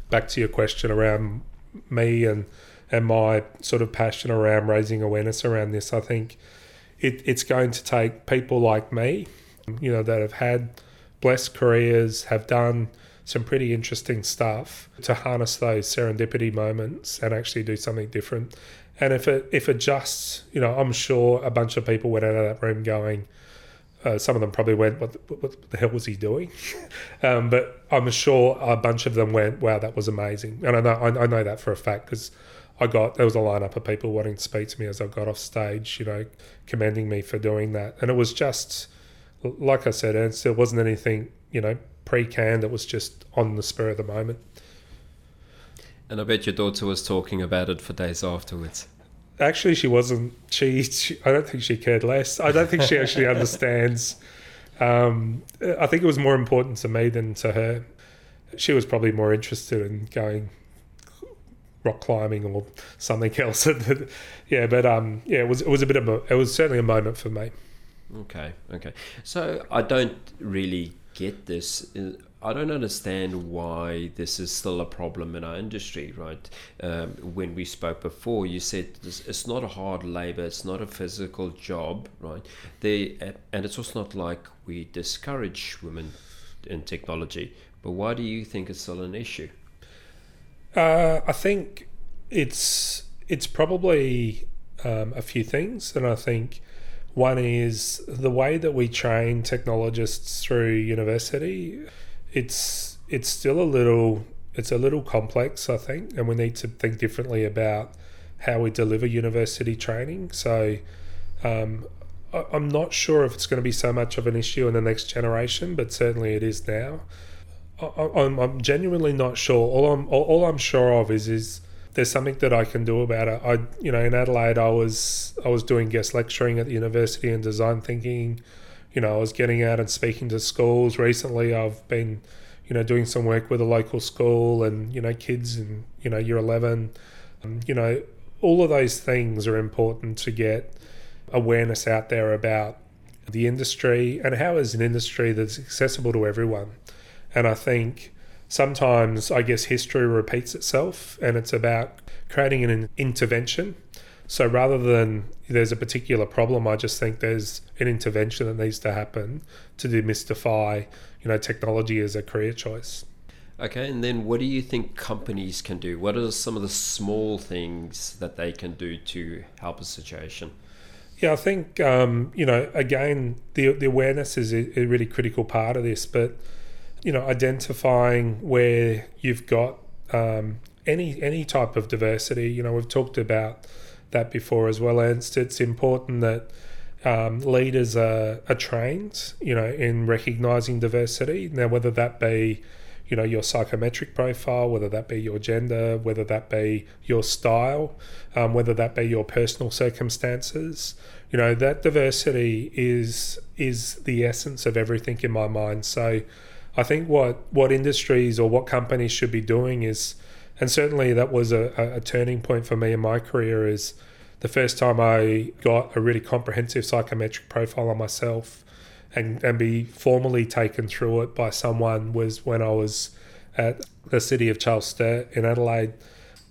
back to your question around me and and my sort of passion around raising awareness around this, I think it, it's going to take people like me, you know, that have had blessed careers, have done some pretty interesting stuff to harness those serendipity moments and actually do something different. And if it if it just, you know, I'm sure a bunch of people went out of that room going, uh, some of them probably went, "What, the, what the hell was he doing?" um, but I'm sure a bunch of them went, "Wow, that was amazing." And I know I, I know that for a fact because I got there was a lineup of people wanting to speak to me as I got off stage, you know, commending me for doing that, and it was just like I said, Ernst, there wasn't anything, you know, pre-canned. It was just on the spur of the moment. And I bet your daughter was talking about it for days afterwards. Actually, she wasn't. She, she I don't think she cared less. I don't think she actually understands. Um, I think it was more important to me than to her. She was probably more interested in going rock climbing or something else. yeah, but um, yeah, it was it was a bit of a it was certainly a moment for me. Okay, okay. So I don't really get this. I don't understand why this is still a problem in our industry, right? Um, when we spoke before, you said this, it's not a hard labor, it's not a physical job, right? They, and it's also not like we discourage women in technology. But why do you think it's still an issue? Uh, I think it's it's probably um, a few things, and I think one is the way that we train technologists through university. It's it's still a little it's a little complex, I think, and we need to think differently about how we deliver university training. So um, I, I'm not sure if it's going to be so much of an issue in the next generation, but certainly it is now. I, I'm, I'm genuinely not sure. All I'm all, all I'm sure of is is there's something that I can do about it. I, you know, in Adelaide, I was I was doing guest lecturing at the university in design thinking. You know, I was getting out and speaking to schools. Recently, I've been, you know, doing some work with a local school and you know kids in you know year eleven. Um, you know, all of those things are important to get awareness out there about the industry and how is an industry that's accessible to everyone. And I think sometimes I guess history repeats itself and it's about creating an intervention. So rather than there's a particular problem, I just think there's an intervention that needs to happen to demystify, you know, technology as a career choice. Okay, and then what do you think companies can do? What are some of the small things that they can do to help a situation? Yeah, I think um, you know again the the awareness is a, a really critical part of this, but you know, identifying where you've got um, any any type of diversity. You know, we've talked about that before as well, and it's, important that um, leaders are, are trained, you know, in recognizing diversity. Now, whether that be, you know, your psychometric profile, whether that be your gender, whether that be your style, um, whether that be your personal circumstances, you know, that diversity is is the essence of everything in my mind. So I think what what industries or what companies should be doing is, and certainly that was a, a turning point for me in my career is the first time I got a really comprehensive psychometric profile on myself and, and be formally taken through it by someone was when I was at the city of Charles Sturt in Adelaide.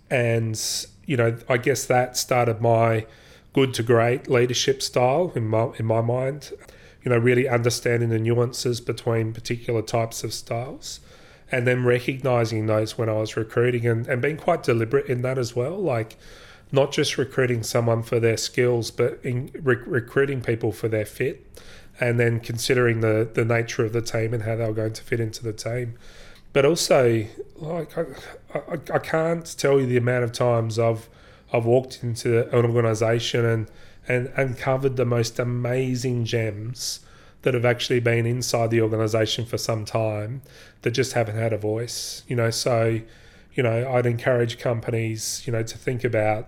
And, you know, I guess that started my good to great leadership style in my, in my mind you know, really understanding the nuances between particular types of styles and then recognizing those when I was recruiting and, and being quite deliberate in that as well. Like, not just recruiting someone for their skills, but in re- recruiting people for their fit and then considering the, the nature of the team and how they were going to fit into the team. But also, like, I, I, I can't tell you the amount of times I've, I've walked into an organization and and uncovered the most amazing gems that have actually been inside the organization for some time that just haven't had a voice you know? So you know i'd encourage companies you know to think about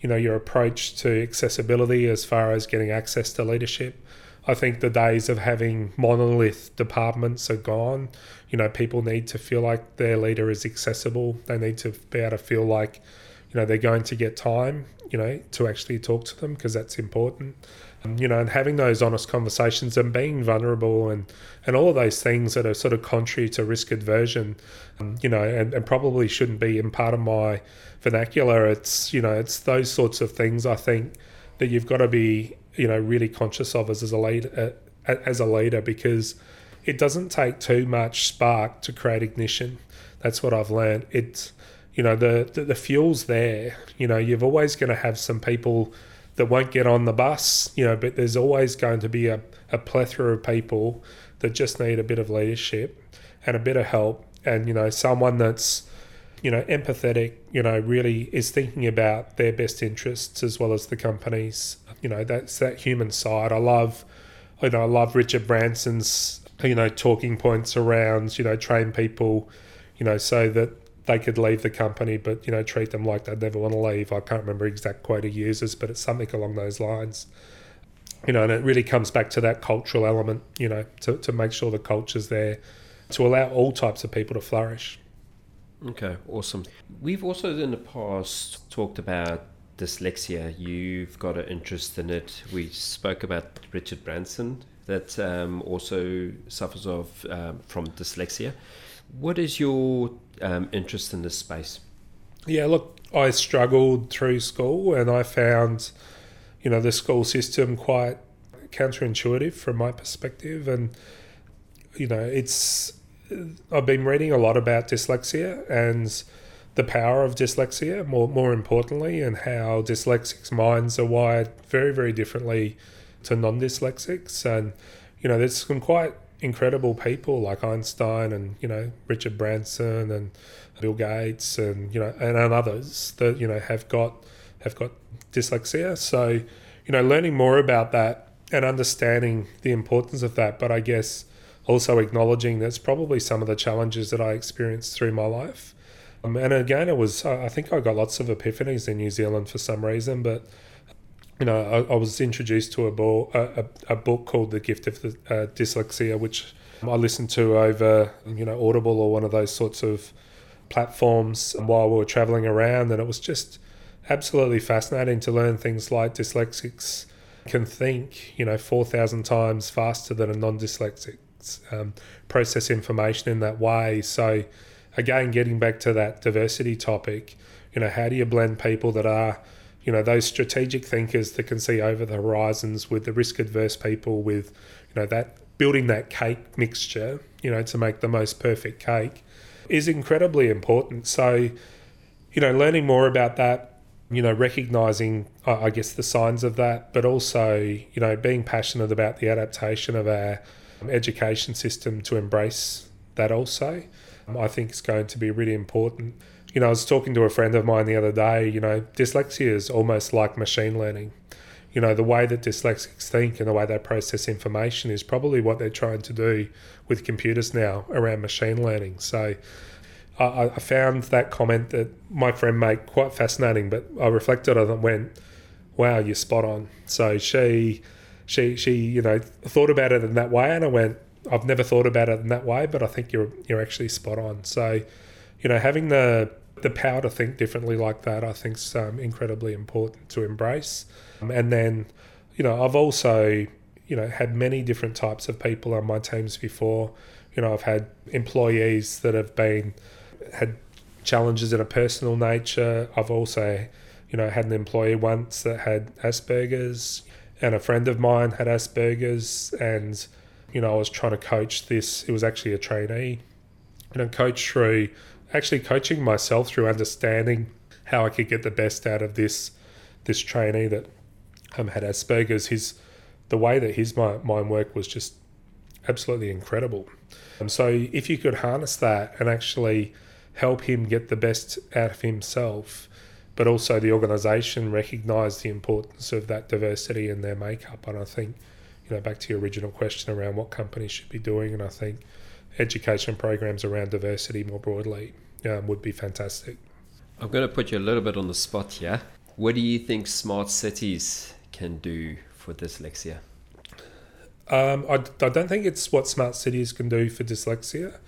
you know your approach to accessibility as far as getting access to leadership. I think the days of having monolith departments are gone. You know people need to feel like their leader is accessible. They need to be able to feel like you know they're going to get time you know to actually talk to them because that's important you know, and having those honest conversations and being vulnerable and, and all of those things that are sort of contrary to risk aversion, um, you know, and, and probably shouldn't be in part of my vernacular. It's, you know, it's those sorts of things I think that you've got to be, you know, really conscious of as, as a leader, uh, as a leader, because it doesn't take too much spark to create ignition. That's what I've learned. It's, you know, the, the, the fuel's there. You know, you've always going to have some people that won't get on the bus, you know, but there's always going to be a, a plethora of people that just need a bit of leadership and a bit of help and, you know, someone that's, you know, empathetic, you know, really is thinking about their best interests as well as the company's. You know, that's that human side. I love, you know, I love Richard Branson's, you know, talking points around, you know, train people, you know, so that they could leave the company, but you know, treat them like they'd never want to leave. I can't remember exact quote he uses, but it's something along those lines. You know, and it really comes back to that cultural element. You know, to to make sure the culture's there, to allow all types of people to flourish. Okay, awesome. We've also in the past talked about dyslexia. You've got an interest in it. We spoke about Richard Branson that um, also suffers of um, from dyslexia. What is your um, interest in this space? Yeah, look, I struggled through school and I found, you know, the school system quite counterintuitive from my perspective. And, you know, it's, I've been reading a lot about dyslexia and the power of dyslexia, more, more importantly, and how dyslexics' minds are wired very, very differently to non dyslexics. And, you know, there's some quite incredible people like Einstein and you know Richard Branson and Bill Gates and you know and, and others that you know have got have got dyslexia. So you know learning more about that and understanding the importance of that, but I guess also acknowledging that's probably some of the challenges that I experienced through my life. Um, and again, it was I think I got lots of epiphanies in New Zealand for some reason, but you know, I, I was introduced to a, ball, a, a, book called The Gift of the, uh, Dyslexia, which I listened to over, you know, Audible or one of those sorts of platforms while we were traveling around. And it was just absolutely fascinating to learn things like dyslexics can think, you know, 4,000 times faster than a non dyslexic, um, process information in that way. So, again, getting back to that diversity topic, you know, how do you blend people that are you know those strategic thinkers that can see over the horizons with the risk adverse people with you know that building that cake mixture you know to make the most perfect cake is incredibly important. So you know learning more about that you know recognizing i guess the signs of that but also you know being passionate about the adaptation of our education system to embrace that also i think is going to be really important you know, I was talking to a friend of mine the other day, you know, dyslexia is almost like machine learning. You know, the way that dyslexics think and the way they process information is probably what they're trying to do with computers now around machine learning. So I, I found that comment that my friend made quite fascinating, but I reflected on it and went, wow, you're spot on. So she, she, she, you know, thought about it in that way, and I went, I've never thought about it in that way, but I think you're you're actually spot on. So, you know, having the the power to think differently like that, I think, is um, incredibly important to embrace. Um, and then, you know, I've also, you know, had many different types of people on my teams before. You know, I've had employees that have been had challenges in a personal nature. I've also, you know, had an employee once that had Asperger's, and a friend of mine had Asperger's, and you know, I was trying to coach this. It was actually a trainee, you know, coach through actually coaching myself through understanding how I could get the best out of this this trainee that um, had Asperger's. His the way that his mind work was just absolutely incredible. Um, so if you could harness that and actually help him get the best out of himself, but also the organisation recognise the importance of that diversity in their makeup. And I think, you know, back to your original question around what companies should be doing, and I think education programs around diversity more broadly um, would be fantastic. I'm going to put you a little bit on the spot here. What do you think smart cities can do for dyslexia? Um, I, I don't think it's what smart cities can do for dyslexia.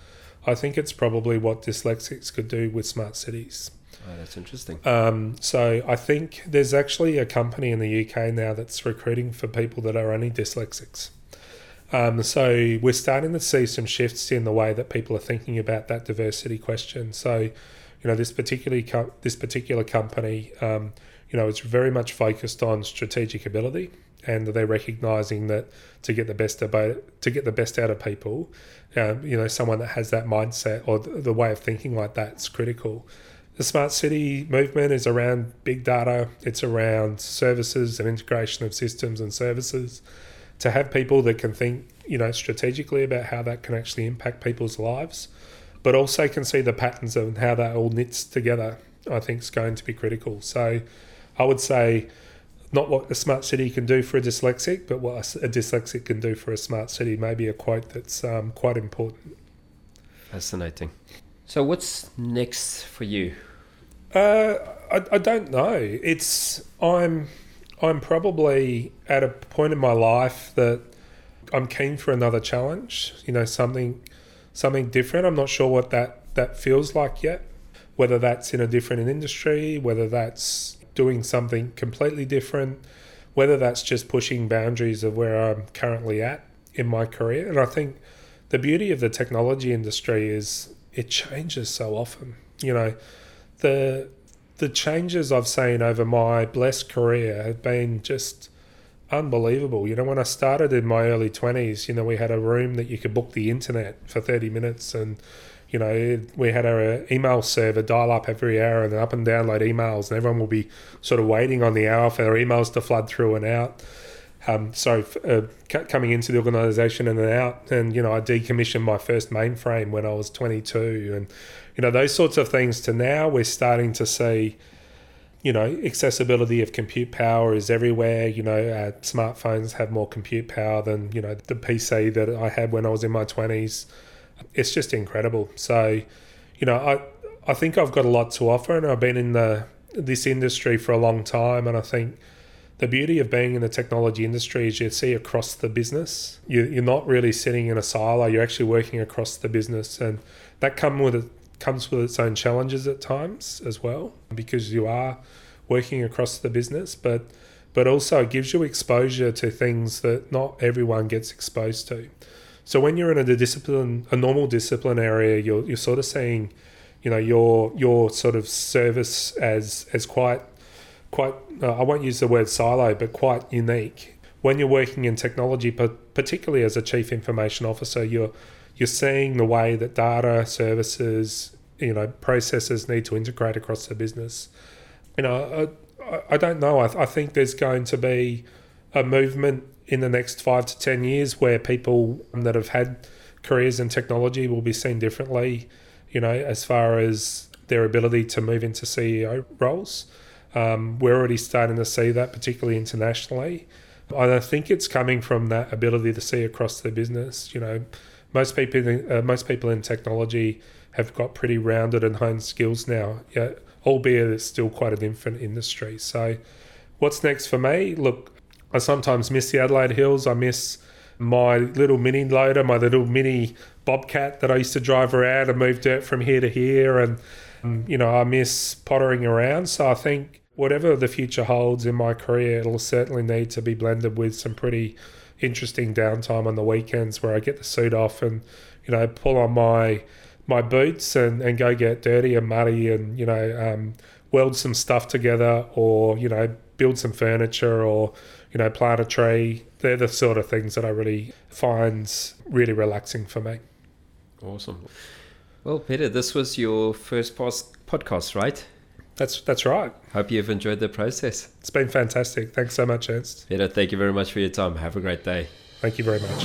I think it's probably what dyslexics could do with smart cities. Oh, that's interesting. Um, so I think there's actually a company in the UK now that's recruiting for people that are only dyslexics. Um, so we're starting to see some shifts in the way that people are thinking about that diversity question. So, you know, this particular co- this particular company, um, you know, it's very much focused on strategic ability, and they're recognizing that to get the best about to get the best out of people, um, you know, someone that has that mindset or the, the way of thinking like that is critical. The smart city movement is around big data. It's around services and integration of systems and services to have people that can think, you know, strategically about how that can actually impact people's lives, but also can see the patterns and how that all knits together, I think is going to be critical. So I would say not what a smart city can do for a dyslexic, but what a dyslexic can do for a smart city. Maybe a quote that's um, quite important. Fascinating. So, what's next for you? Uh, I, I don't know. It's I'm I'm probably at a point in my life that I'm keen for another challenge. You know, something something different. I'm not sure what that that feels like yet. Whether that's in a different industry, whether that's doing something completely different, whether that's just pushing boundaries of where I'm currently at in my career. And I think the beauty of the technology industry is it changes so often. You know, the the changes I've seen over my blessed career have been just unbelievable. You know, when I started in my early 20s, you know, we had a room that you could book the internet for 30 minutes and you know, we had our email server dial up every hour and up and download emails, and everyone will be sort of waiting on the hour for their emails to flood through and out. Um, so uh, coming into the organisation and then out, and you know, I decommissioned my first mainframe when I was 22, and you know those sorts of things to now we're starting to see you know accessibility of compute power is everywhere. You know uh, smartphones have more compute power than you know the pc that i had when i was in my 20s it's just incredible. So you know i i think i've got a lot to offer and i've been in the this industry for a long time and i think the beauty of being in the technology industry is you see across the business you, you're not really sitting in a silo you're actually working across the business and that come with comes with its own challenges at times as well because you are working across the business but but also it gives you exposure to things that not everyone gets exposed to. So when you're in a discipline a normal discipline area you're, you're sort of seeing you know your your sort of service as as quite quite uh, I won't use the word silo but quite unique when you're working in technology but particularly as a chief information officer you're you're seeing the way that data services, you know, processes need to integrate across the business. You know, I, I don't know. I, I think there's going to be a movement in the next five to 10 years where people that have had careers in technology will be seen differently, you know, as far as their ability to move into CEO roles. Um, we're already starting to see that, particularly internationally. I think it's coming from that ability to see across the business. You know, most people uh, most people in technology have got pretty rounded and honed skills now. Yeah, albeit it's still quite an infant industry. So, what's next for me? Look, I sometimes miss the Adelaide Hills. I miss my little mini loader, my little mini bobcat that I used to drive around and move dirt from here to here, and you know I miss pottering around. So I think whatever the future holds in my career, it'll certainly need to be blended with some pretty interesting downtime on the weekends where I get the suit off and you know pull on my my boots and, and go get dirty and muddy and you know um, weld some stuff together or you know build some furniture or you know plant a tree. They're the sort of things that I really find really relaxing for me. Awesome. Well Peter this was your first podcast right that's that's right. Hope you've enjoyed the process. It's been fantastic. Thanks so much, Ernst. Peter, thank you very much for your time. Have a great day. Thank you very much.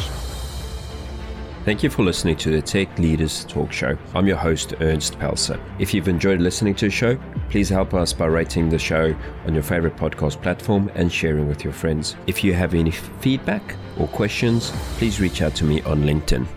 Thank you for listening to the Tech Leaders Talk Show. I'm your host, Ernst Pelser. If you've enjoyed listening to the show, please help us by rating the show on your favorite podcast platform and sharing with your friends. If you have any feedback or questions, please reach out to me on LinkedIn.